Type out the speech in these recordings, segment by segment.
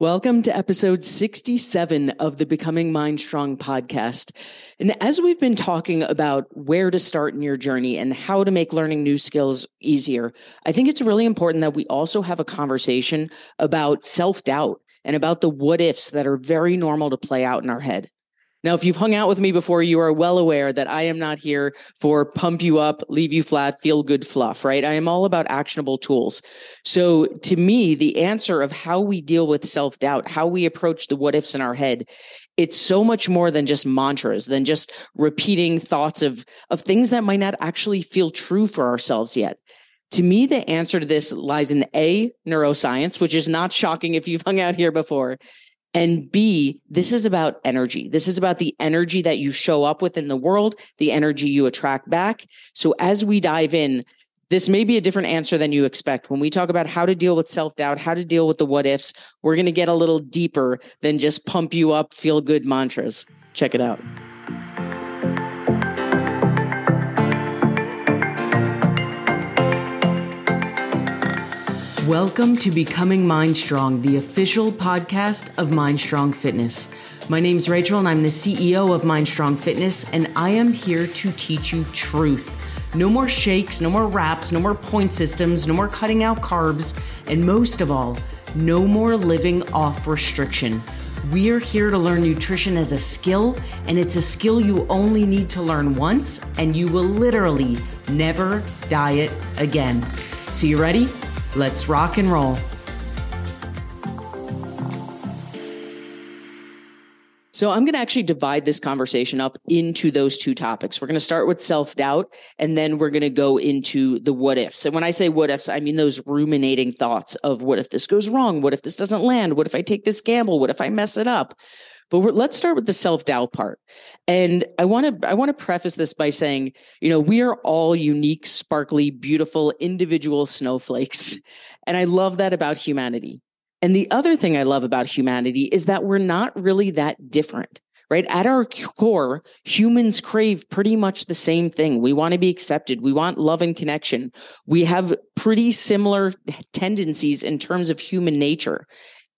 Welcome to episode 67 of the Becoming Mind Strong podcast. And as we've been talking about where to start in your journey and how to make learning new skills easier, I think it's really important that we also have a conversation about self doubt and about the what ifs that are very normal to play out in our head. Now, if you've hung out with me before, you are well aware that I am not here for pump you up, leave you flat, feel good fluff, right? I am all about actionable tools. So to me, the answer of how we deal with self doubt, how we approach the what ifs in our head, it's so much more than just mantras, than just repeating thoughts of, of things that might not actually feel true for ourselves yet. To me, the answer to this lies in A, neuroscience, which is not shocking if you've hung out here before. And B, this is about energy. This is about the energy that you show up with in the world, the energy you attract back. So as we dive in, this may be a different answer than you expect. When we talk about how to deal with self doubt, how to deal with the what ifs, we're going to get a little deeper than just pump you up, feel good mantras. Check it out. Welcome to Becoming Mind Strong, the official podcast of Mind Strong Fitness. My name is Rachel and I'm the CEO of Mind Strong Fitness, and I am here to teach you truth. No more shakes, no more wraps, no more point systems, no more cutting out carbs, and most of all, no more living off restriction. We are here to learn nutrition as a skill, and it's a skill you only need to learn once, and you will literally never diet again. So, you ready? Let's rock and roll. So I'm going to actually divide this conversation up into those two topics. We're going to start with self doubt and then we're going to go into the what ifs. And when I say what ifs, I mean those ruminating thoughts of what if this goes wrong? What if this doesn't land? What if I take this gamble? What if I mess it up? But let's start with the self doubt part. And I want to I want to preface this by saying, you know, we are all unique, sparkly, beautiful individual snowflakes. And I love that about humanity. And the other thing I love about humanity is that we're not really that different. Right. At our core, humans crave pretty much the same thing. We want to be accepted. We want love and connection. We have pretty similar tendencies in terms of human nature.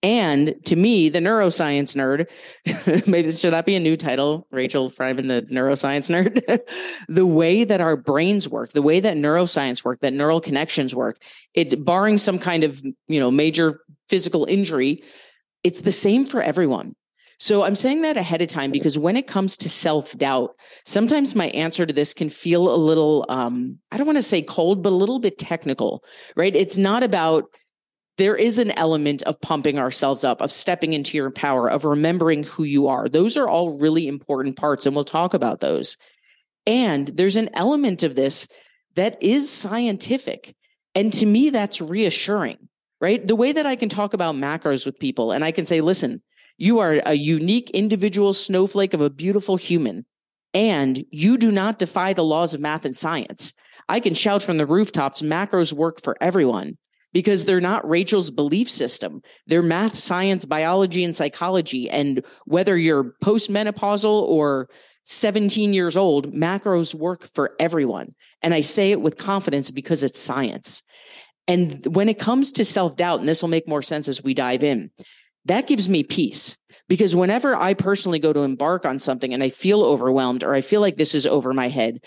And to me, the neuroscience nerd, maybe should that be a new title, Rachel Freiman, the neuroscience nerd? the way that our brains work, the way that neuroscience work, that neural connections work, it barring some kind of, you know, major physical injury, it's the same for everyone. So I'm saying that ahead of time because when it comes to self doubt, sometimes my answer to this can feel a little, um, I don't want to say cold, but a little bit technical, right? It's not about there is an element of pumping ourselves up, of stepping into your power, of remembering who you are. Those are all really important parts, and we'll talk about those. And there's an element of this that is scientific. And to me, that's reassuring, right? The way that I can talk about macros with people and I can say, listen, you are a unique individual snowflake of a beautiful human, and you do not defy the laws of math and science. I can shout from the rooftops, macros work for everyone because they're not Rachel's belief system. They're math, science, biology, and psychology. And whether you're postmenopausal or 17 years old, macros work for everyone. And I say it with confidence because it's science. And when it comes to self doubt, and this will make more sense as we dive in, that gives me peace because whenever I personally go to embark on something and I feel overwhelmed or I feel like this is over my head,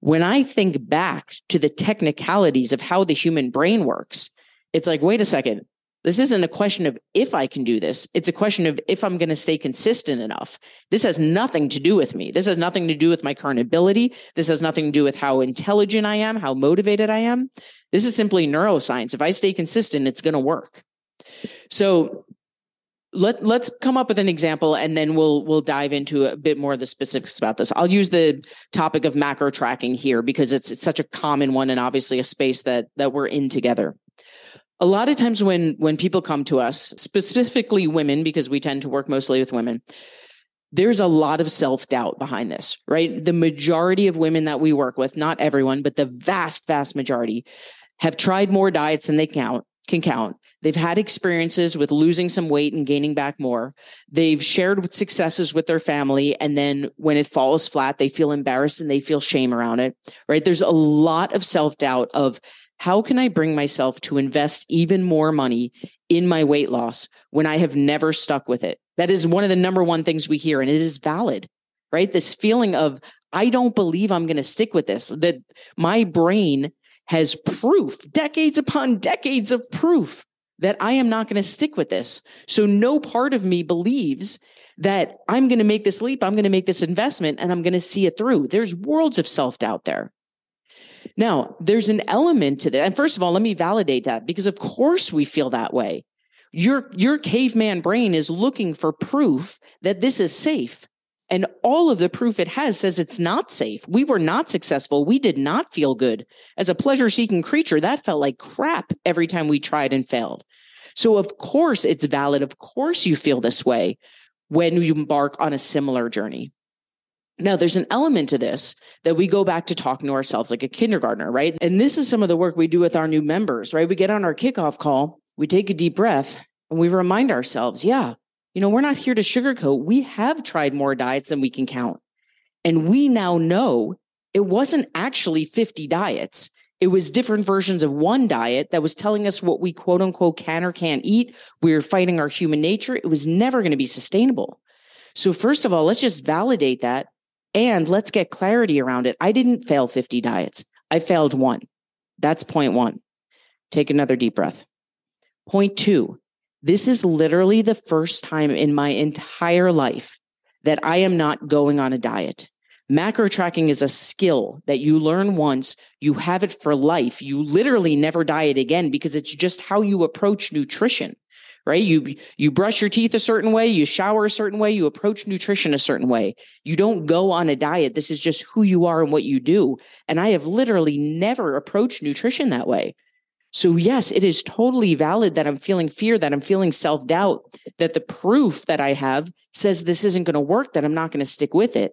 when I think back to the technicalities of how the human brain works, it's like, wait a second. This isn't a question of if I can do this. It's a question of if I'm going to stay consistent enough. This has nothing to do with me. This has nothing to do with my current ability. This has nothing to do with how intelligent I am, how motivated I am. This is simply neuroscience. If I stay consistent, it's going to work. So let let's come up with an example and then we'll we'll dive into a bit more of the specifics about this. I'll use the topic of macro tracking here because it's, it's such a common one and obviously a space that that we're in together a lot of times when when people come to us specifically women because we tend to work mostly with women there's a lot of self-doubt behind this right? The majority of women that we work with not everyone but the vast vast majority have tried more diets than they count can count. They've had experiences with losing some weight and gaining back more. They've shared with successes with their family and then when it falls flat they feel embarrassed and they feel shame around it right? There's a lot of self-doubt of how can I bring myself to invest even more money in my weight loss when I have never stuck with it? That is one of the number one things we hear, and it is valid, right? This feeling of, I don't believe I'm going to stick with this, that my brain has proof, decades upon decades of proof that I am not going to stick with this. So no part of me believes that I'm going to make this leap, I'm going to make this investment, and I'm going to see it through. There's worlds of self doubt there. Now, there's an element to that. And first of all, let me validate that because of course we feel that way. Your, your caveman brain is looking for proof that this is safe. And all of the proof it has says it's not safe. We were not successful. We did not feel good. As a pleasure seeking creature, that felt like crap every time we tried and failed. So, of course, it's valid. Of course, you feel this way when you embark on a similar journey. Now, there's an element to this that we go back to talking to ourselves like a kindergartner, right? And this is some of the work we do with our new members, right? We get on our kickoff call, we take a deep breath, and we remind ourselves, yeah, you know, we're not here to sugarcoat. We have tried more diets than we can count. And we now know it wasn't actually 50 diets. It was different versions of one diet that was telling us what we quote unquote can or can't eat. We were fighting our human nature. It was never going to be sustainable. So, first of all, let's just validate that and let's get clarity around it. I didn't fail 50 diets, I failed one. That's point one. Take another deep breath. Point two, this is literally the first time in my entire life that I am not going on a diet. Macro tracking is a skill that you learn once, you have it for life. You literally never diet again because it's just how you approach nutrition. Right? You you brush your teeth a certain way, you shower a certain way, you approach nutrition a certain way. You don't go on a diet. This is just who you are and what you do. And I have literally never approached nutrition that way. So, yes, it is totally valid that I'm feeling fear, that I'm feeling self doubt, that the proof that I have says this isn't going to work, that I'm not going to stick with it.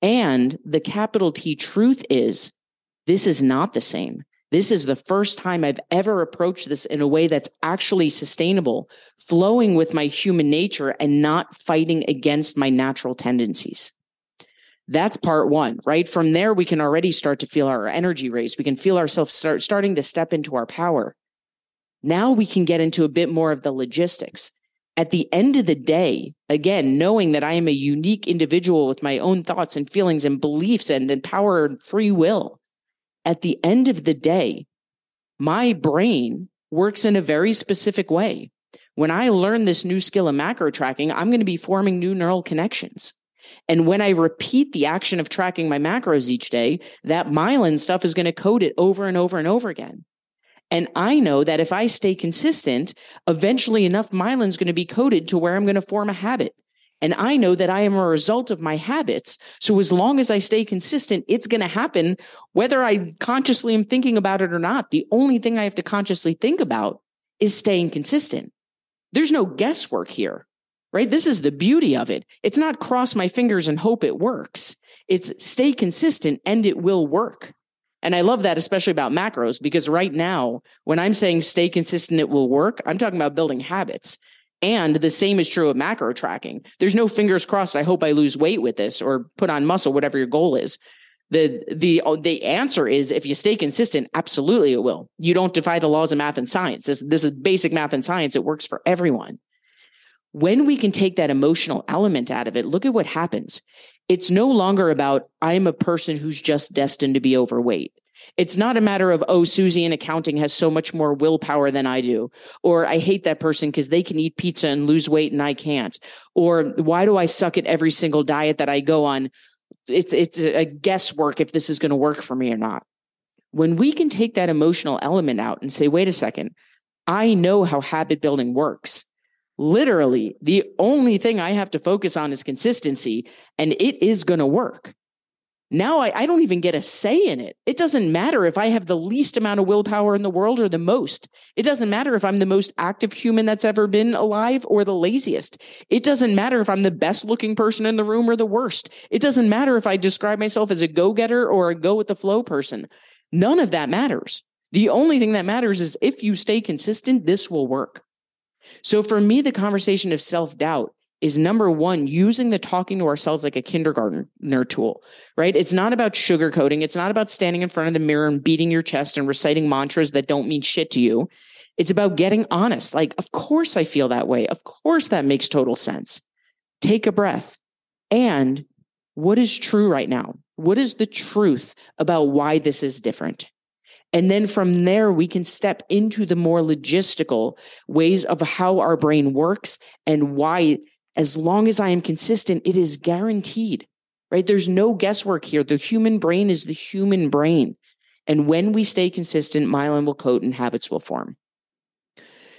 And the capital T truth is this is not the same. This is the first time I've ever approached this in a way that's actually sustainable, flowing with my human nature and not fighting against my natural tendencies. That's part one, right? From there, we can already start to feel our energy raise. We can feel ourselves start starting to step into our power. Now we can get into a bit more of the logistics. At the end of the day, again, knowing that I am a unique individual with my own thoughts and feelings and beliefs and, and power and free will, at the end of the day, my brain works in a very specific way. When I learn this new skill of macro tracking, I'm going to be forming new neural connections. And when I repeat the action of tracking my macros each day, that myelin stuff is going to code it over and over and over again. And I know that if I stay consistent, eventually enough myelin is going to be coded to where I'm going to form a habit. And I know that I am a result of my habits. So as long as I stay consistent, it's going to happen whether I consciously am thinking about it or not. The only thing I have to consciously think about is staying consistent. There's no guesswork here right? This is the beauty of it. It's not cross my fingers and hope it works. It's stay consistent and it will work. And I love that, especially about macros, because right now, when I'm saying stay consistent, it will work, I'm talking about building habits. And the same is true of macro tracking. There's no fingers crossed. I hope I lose weight with this or put on muscle, whatever your goal is. The the the answer is if you stay consistent, absolutely it will. You don't defy the laws of math and science. This, this is basic math and science. It works for everyone. When we can take that emotional element out of it, look at what happens. It's no longer about, I'm a person who's just destined to be overweight. It's not a matter of, oh, Susie in accounting has so much more willpower than I do. Or I hate that person because they can eat pizza and lose weight and I can't. Or why do I suck at every single diet that I go on? It's, it's a guesswork if this is going to work for me or not. When we can take that emotional element out and say, wait a second, I know how habit building works literally the only thing I have to focus on is consistency and it is going to work. Now I, I, don't even get a say in it. It doesn't matter if I have the least amount of willpower in the world or the most. It doesn't matter if I'm the most active human that's ever been alive or the laziest. It doesn't matter if I'm the best looking person in the room or the worst. It doesn't matter if I describe myself as a go getter or a go with the flow person. None of that matters. The only thing that matters is if you stay consistent, this will work. So for me, the conversation of self doubt is number one, using the talking to ourselves like a kindergartner tool, right? It's not about sugarcoating. It's not about standing in front of the mirror and beating your chest and reciting mantras that don't mean shit to you. It's about getting honest. Like, of course I feel that way. Of course that makes total sense. Take a breath. And what is true right now? What is the truth about why this is different? And then from there, we can step into the more logistical ways of how our brain works and why, as long as I am consistent, it is guaranteed, right? There's no guesswork here. The human brain is the human brain. And when we stay consistent, myelin will coat and habits will form.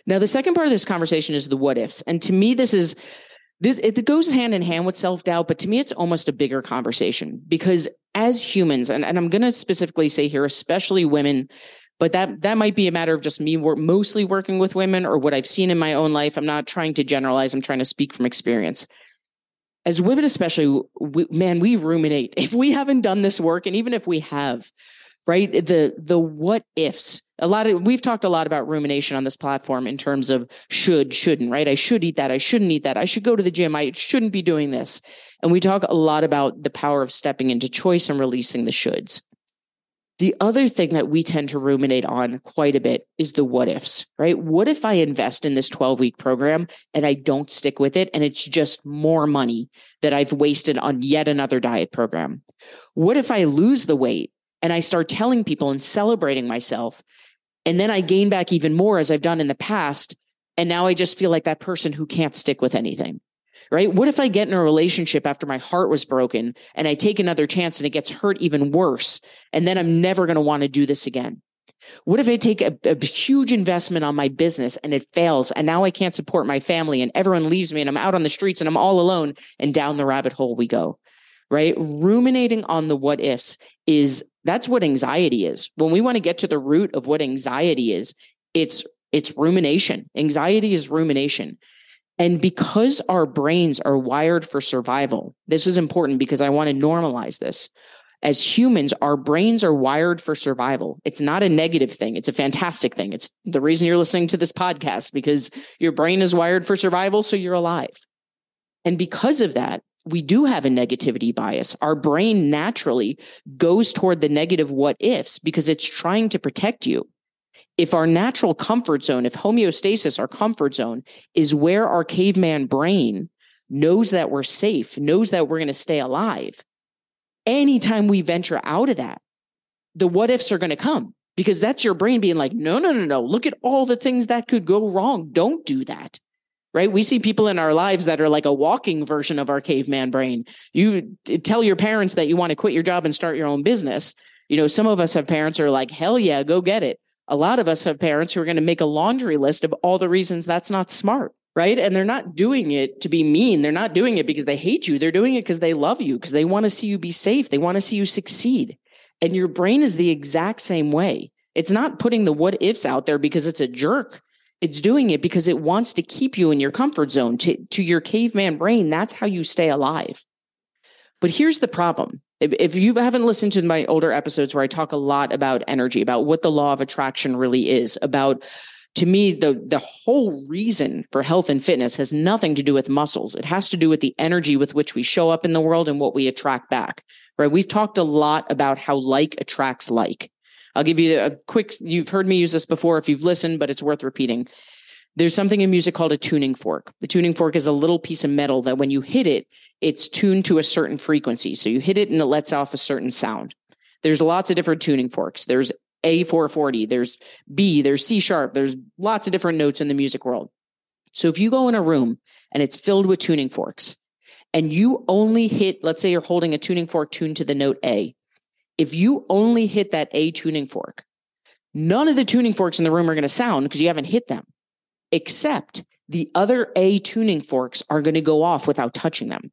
Now, the second part of this conversation is the what ifs. And to me, this is this it goes hand in hand with self-doubt, but to me, it's almost a bigger conversation because as humans, and, and I'm gonna specifically say here, especially women, but that that might be a matter of just me work, mostly working with women or what I've seen in my own life. I'm not trying to generalize, I'm trying to speak from experience. As women, especially, we, man, we ruminate. If we haven't done this work, and even if we have, right, the the what ifs a lot of we've talked a lot about rumination on this platform in terms of should shouldn't right? I should eat that. I shouldn't eat that. I should go to the gym. I shouldn't be doing this. And we talk a lot about the power of stepping into choice and releasing the shoulds the other thing that we tend to ruminate on quite a bit is the what ifs right what if i invest in this 12 week program and i don't stick with it and it's just more money that i've wasted on yet another diet program what if i lose the weight and I start telling people and celebrating myself and then I gain back even more as I've done in the past. And now I just feel like that person who can't stick with anything. Right. What if I get in a relationship after my heart was broken and I take another chance and it gets hurt even worse? And then I'm never going to want to do this again. What if I take a, a, huge investment on my business and it fails and now I can't support my family and everyone leaves me and I'm out on the streets and I'm all alone and down the rabbit hole we go? Right. Ruminating on the what ifs is that's what anxiety is. When we want to get to the root of what anxiety is, it's it's rumination. Anxiety is rumination. And because our brains are wired for survival, this is important because I want to normalize this. As humans, our brains are wired for survival. It's not a negative thing. It's a fantastic thing. It's the reason you're listening to this podcast because your brain is wired for survival. So you're alive. And because of that, we do have a negativity bias. Our brain naturally goes toward the negative what ifs because it's trying to protect you. If our natural comfort zone, if homeostasis, our comfort zone, is where our caveman brain knows that we're safe, knows that we're going to stay alive, anytime we venture out of that, the what ifs are going to come because that's your brain being like, no, no, no, no. Look at all the things that could go wrong. Don't do that right? We see people in our lives that are like a walking version of our caveman brain. You tell your parents that you want to quit your job and start your own business. You know, some of us have parents are like, hell yeah, go get it. A lot of us have parents who are going to make a laundry list of all the reasons that's not smart, right? And they're not doing it to be mean. They're not doing it because they hate you. They're doing it because they love you, because they want to see you be safe. They want to see you succeed. And your brain is the exact same way. It's not putting the what ifs out there because it's a jerk. It's doing it because it wants to keep you in your comfort zone. To, to your caveman brain, that's how you stay alive. But here's the problem. If, you haven't listened to my older episodes where I talk a lot about energy, about what the law of attraction really is, about to me, the, the whole reason for health and fitness has nothing to do with muscles. It has to do with the energy with which we show up in the world and what we attract back, right? We've talked a lot about how like attracts like. I'll give you a quick, you've heard me use this before if you've listened, but it's worth repeating. There's something in music called a tuning fork. The tuning fork is a little piece of metal that when you hit it, it's tuned to a certain frequency. So you hit it and it lets off a certain sound. There's lots of different tuning forks. There's A440, there's B, there's C sharp, there's lots of different notes in the music world. So if you go in a room and it's filled with tuning forks and you only hit, let's say you're holding a tuning fork tuned to the note A, if you only hit that A tuning fork, none of the tuning forks in the room are going to sound because you haven't hit them, except the other A tuning forks are going to go off without touching them.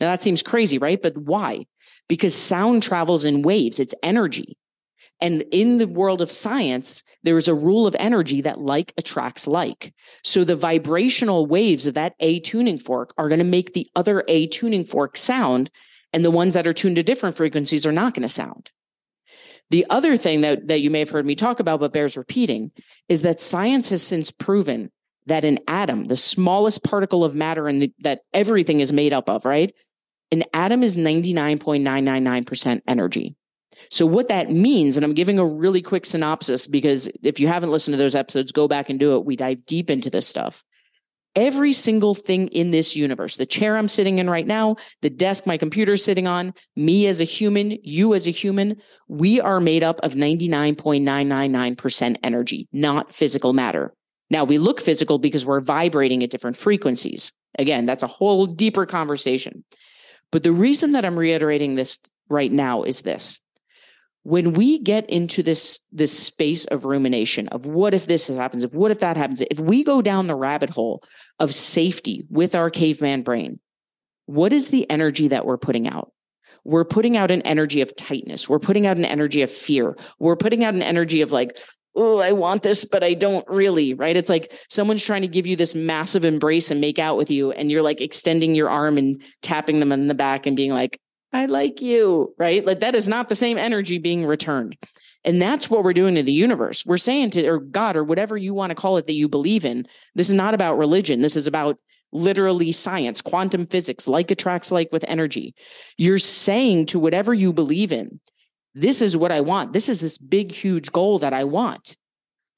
Now that seems crazy, right? But why? Because sound travels in waves, it's energy. And in the world of science, there is a rule of energy that like attracts like. So the vibrational waves of that A tuning fork are going to make the other A tuning fork sound and the ones that are tuned to different frequencies are not going to sound. The other thing that, that you may have heard me talk about, but bears repeating, is that science has since proven that an atom, the smallest particle of matter the, that everything is made up of, right? An atom is 99.999% energy. So, what that means, and I'm giving a really quick synopsis because if you haven't listened to those episodes, go back and do it. We dive deep into this stuff. Every single thing in this universe, the chair I'm sitting in right now, the desk my computer's sitting on, me as a human, you as a human, we are made up of 99.999% energy, not physical matter. Now we look physical because we're vibrating at different frequencies. Again, that's a whole deeper conversation. But the reason that I'm reiterating this right now is this when we get into this this space of rumination of what if this happens if what if that happens if we go down the rabbit hole of safety with our caveman brain what is the energy that we're putting out we're putting out an energy of tightness we're putting out an energy of fear we're putting out an energy of like oh i want this but i don't really right it's like someone's trying to give you this massive embrace and make out with you and you're like extending your arm and tapping them in the back and being like I like you, right? Like that is not the same energy being returned. And that's what we're doing to the universe. We're saying to, or God, or whatever you want to call it that you believe in, this is not about religion. This is about literally science, quantum physics, like attracts like with energy. You're saying to whatever you believe in, this is what I want. This is this big, huge goal that I want.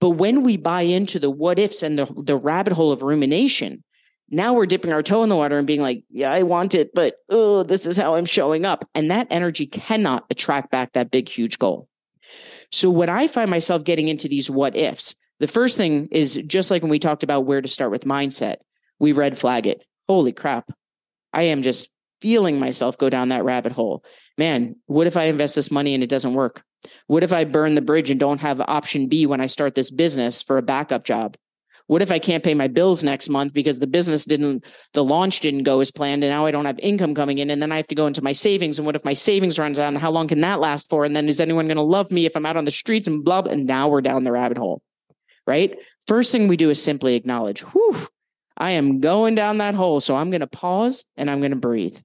But when we buy into the what ifs and the, the rabbit hole of rumination, now we're dipping our toe in the water and being like, yeah, I want it, but oh, this is how I'm showing up. And that energy cannot attract back that big, huge goal. So when I find myself getting into these what ifs, the first thing is just like when we talked about where to start with mindset, we red flag it. Holy crap. I am just feeling myself go down that rabbit hole. Man, what if I invest this money and it doesn't work? What if I burn the bridge and don't have option B when I start this business for a backup job? What if I can't pay my bills next month because the business didn't, the launch didn't go as planned and now I don't have income coming in and then I have to go into my savings. And what if my savings runs out and how long can that last for? And then is anyone going to love me if I'm out on the streets and blah, blah? And now we're down the rabbit hole, right? First thing we do is simply acknowledge, whew, I am going down that hole. So I'm going to pause and I'm going to breathe.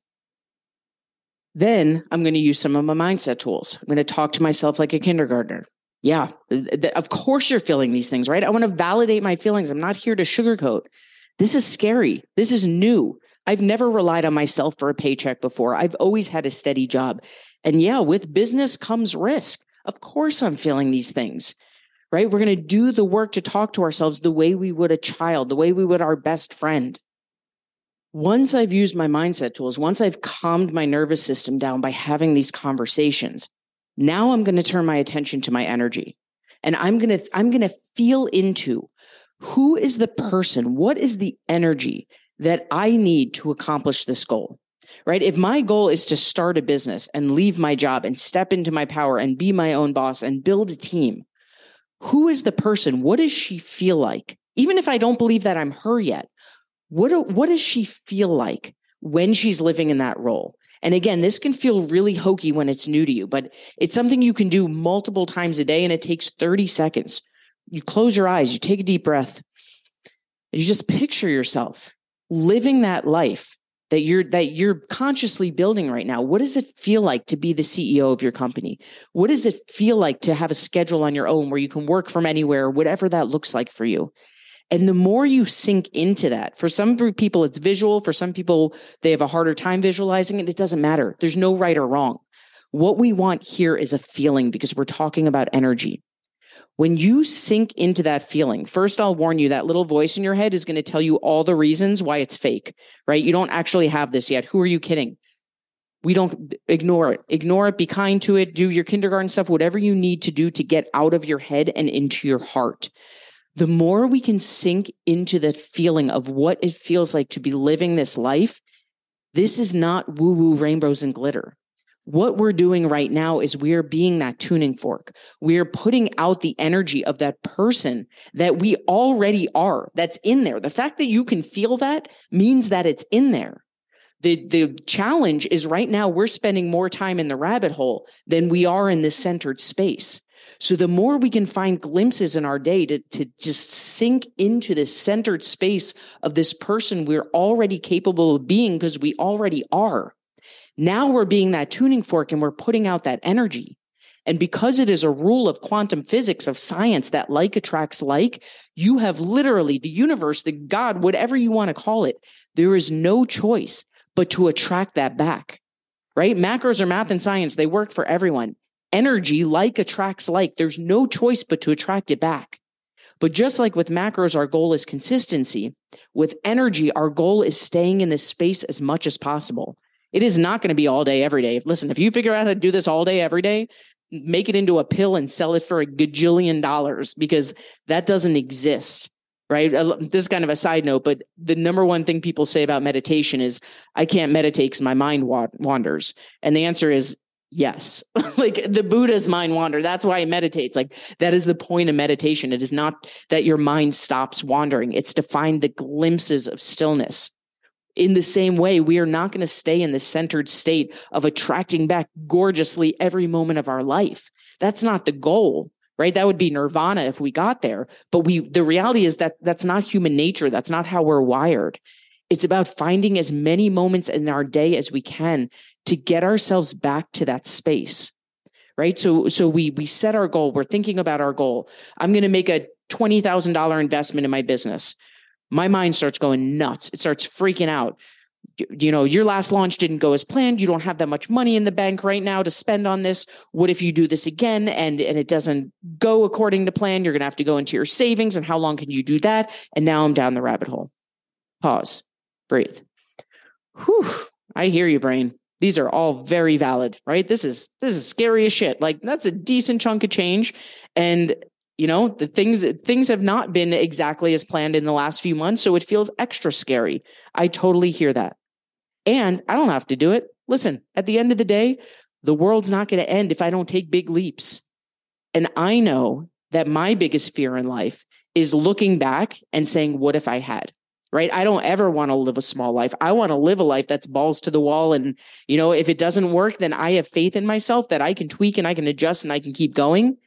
Then I'm going to use some of my mindset tools. I'm going to talk to myself like a kindergartner. Yeah, of course you're feeling these things, right? I want to validate my feelings. I'm not here to sugarcoat. This is scary. This is new. I've never relied on myself for a paycheck before. I've always had a steady job. And yeah, with business comes risk. Of course, I'm feeling these things, right? We're going to do the work to talk to ourselves the way we would a child, the way we would our best friend. Once I've used my mindset tools, once I've calmed my nervous system down by having these conversations, now I'm going to turn my attention to my energy and I'm going to, I'm going to feel into who is the person? What is the energy that I need to accomplish this goal? Right. If my goal is to start a business and leave my job and step into my power and be my own boss and build a team, who is the person? What does she feel like? Even if I don't believe that I'm her yet, what, what does she feel like when she's living in that role? And again, this can feel really hokey when it's new to you, but it's something you can do multiple times a day and it takes 30 seconds. You close your eyes, you take a deep breath, and you just picture yourself living that life that you're that you're consciously building right now what does it feel like to be the ceo of your company what does it feel like to have a schedule on your own where you can work from anywhere whatever that looks like for you and the more you sink into that, for some people, it's visual. For some people, they have a harder time visualizing it. It doesn't matter. There's no right or wrong. What we want here is a feeling because we're talking about energy. When you sink into that feeling, first, I'll warn you that little voice in your head is going to tell you all the reasons why it's fake, right? You don't actually have this yet. Who are you kidding? We don't ignore it. Ignore it. Be kind to it. Do your kindergarten stuff, whatever you need to do to get out of your head and into your heart the more we can sink into the feeling of what it feels like to be living this life, this is not woo woo rainbows and glitter. What we're doing right now is we're being that tuning fork. We're putting out the energy of that person that we already are, that's in there. The fact that you can feel that means that it's in there. The, the challenge is right now we're spending more time in the rabbit hole than we are in this centered space. So the more we can find glimpses in our day to, to just sink into this centered space of this person we're already capable of being because we already are. Now we're being that tuning fork and we're putting out that energy. And because it is a rule of quantum physics of science that like attracts like, you have literally the universe, the God, whatever you want to call it, there is no choice but to attract that back, right? Macros are math and science, they work for everyone. Energy, like attracts like, there's no choice but to attract it back. But just like with macros, our goal is consistency. With energy, our goal is staying in this space as much as possible. It is not going to be all day, every day. Listen, if you figure out how to do this all day, every day, make it into a pill and sell it for a gajillion dollars because that doesn't exist. Right. Uh, this is kind of a side note, but the number one thing people say about meditation is, I can't meditate because my mind wanders. And the answer is yes. like the Buddha's mind wander. That's why he meditates. Like that is the point of meditation. It is not that your mind stops wandering, it's to find the glimpses of stillness in the same way, we are not going to stay in the centered state of attracting back gorgeously every moment of our life. That's not the goal, right? That would be nirvana if we got there. But we, the reality is that that's not human nature. That's not how we're wired. It's about finding as many moments in our day as we can to get ourselves back to that space. Right. So, so we, we set our goal. We're thinking about our goal. I'm going to make a $20,000 investment in my business my mind starts going nuts. It starts freaking out. You know, your last launch didn't go as planned. You don't have that much money in the bank right now to spend on this. What if you do this again and and it doesn't go according to plan? You're going to have to go into your savings and how long can you do that? And now I'm down the rabbit hole. Pause. Breathe. Whew. I hear you, brain. These are all very valid, right? This is this is scary as shit. Like that's a decent chunk of change and you know the things things have not been exactly as planned in the last few months so it feels extra scary. I totally hear that. And i don't have to do it. Listen at the end of the day the world's not going to end if i don't take big leaps. And i know that my biggest fear in life is looking back and saying what if i had? Right? I don't ever want to live a small life. I want to live a life that's balls to the wall and you know if it doesn't work then i have faith in myself that i can tweak and i can adjust and i can keep going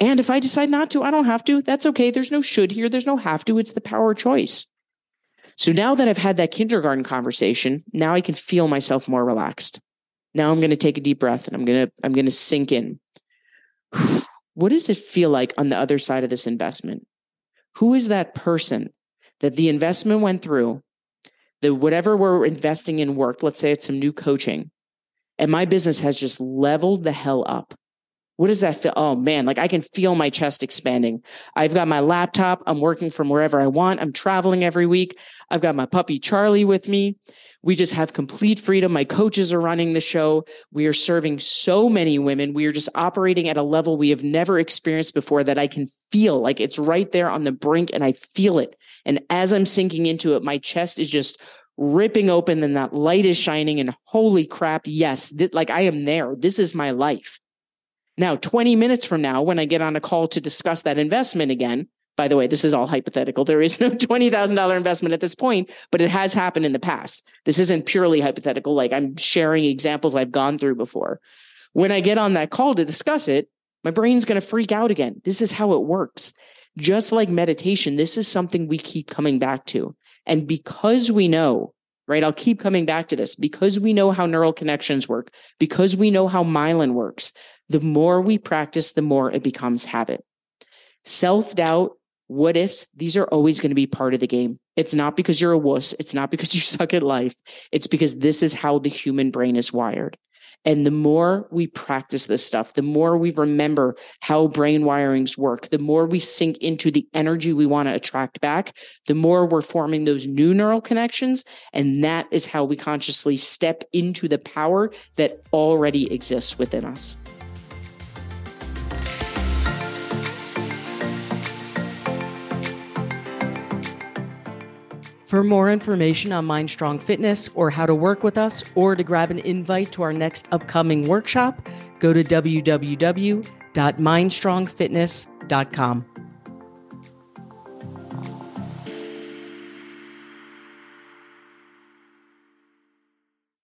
and if I decide not to, I don't have to. That's okay. There's no should here. There's no have to. It's the power of choice. So now that I've had that kindergarten conversation, now I can feel myself more relaxed. Now I'm going to take a deep breath and I'm going to I'm going to sink in. what does it feel like on the other side of this investment? Who is that person that the investment went through? The whatever we're investing in worked. let's say it's some new coaching, and my business has just leveled the hell up what does that feel? Oh man, like I can feel my chest expanding. I've got my laptop. I'm working from wherever I want. I'm traveling every week. I've got my puppy Charlie with me. We just have complete freedom. My coaches are running the show. We are serving so many women. We are just operating at a level we have never experienced before that I can feel like it's right there on the brink and I feel it. And as I'm sinking into it, my chest is just ripping open and that light is shining and holy crap, yes, this like I am there. This is my life. Now, 20 minutes from now, when I get on a call to discuss that investment again, by the way, this is all hypothetical. There is no $20,000 investment at this point, but it has happened in the past. This isn't purely hypothetical. Like I'm sharing examples I've gone through before. When I get on that call to discuss it, my brain's going to freak out again. This is how it works. Just like meditation, this is something we keep coming back to. And because we know, right, I'll keep coming back to this because we know how neural connections work, because we know how myelin works, the more we practice, the more it becomes habit. Self doubt, what ifs, these are always going to be part of the game. It's not because you're a wuss. It's not because you suck at life. It's because this is how the human brain is wired. And the more we practice this stuff, the more we remember how brain wirings work, the more we sink into the energy we want to attract back, the more we're forming those new neural connections. And that is how we consciously step into the power that already exists within us. For more information on MindStrong Fitness or how to work with us or to grab an invite to our next upcoming workshop, go to www.mindstrongfitness.com.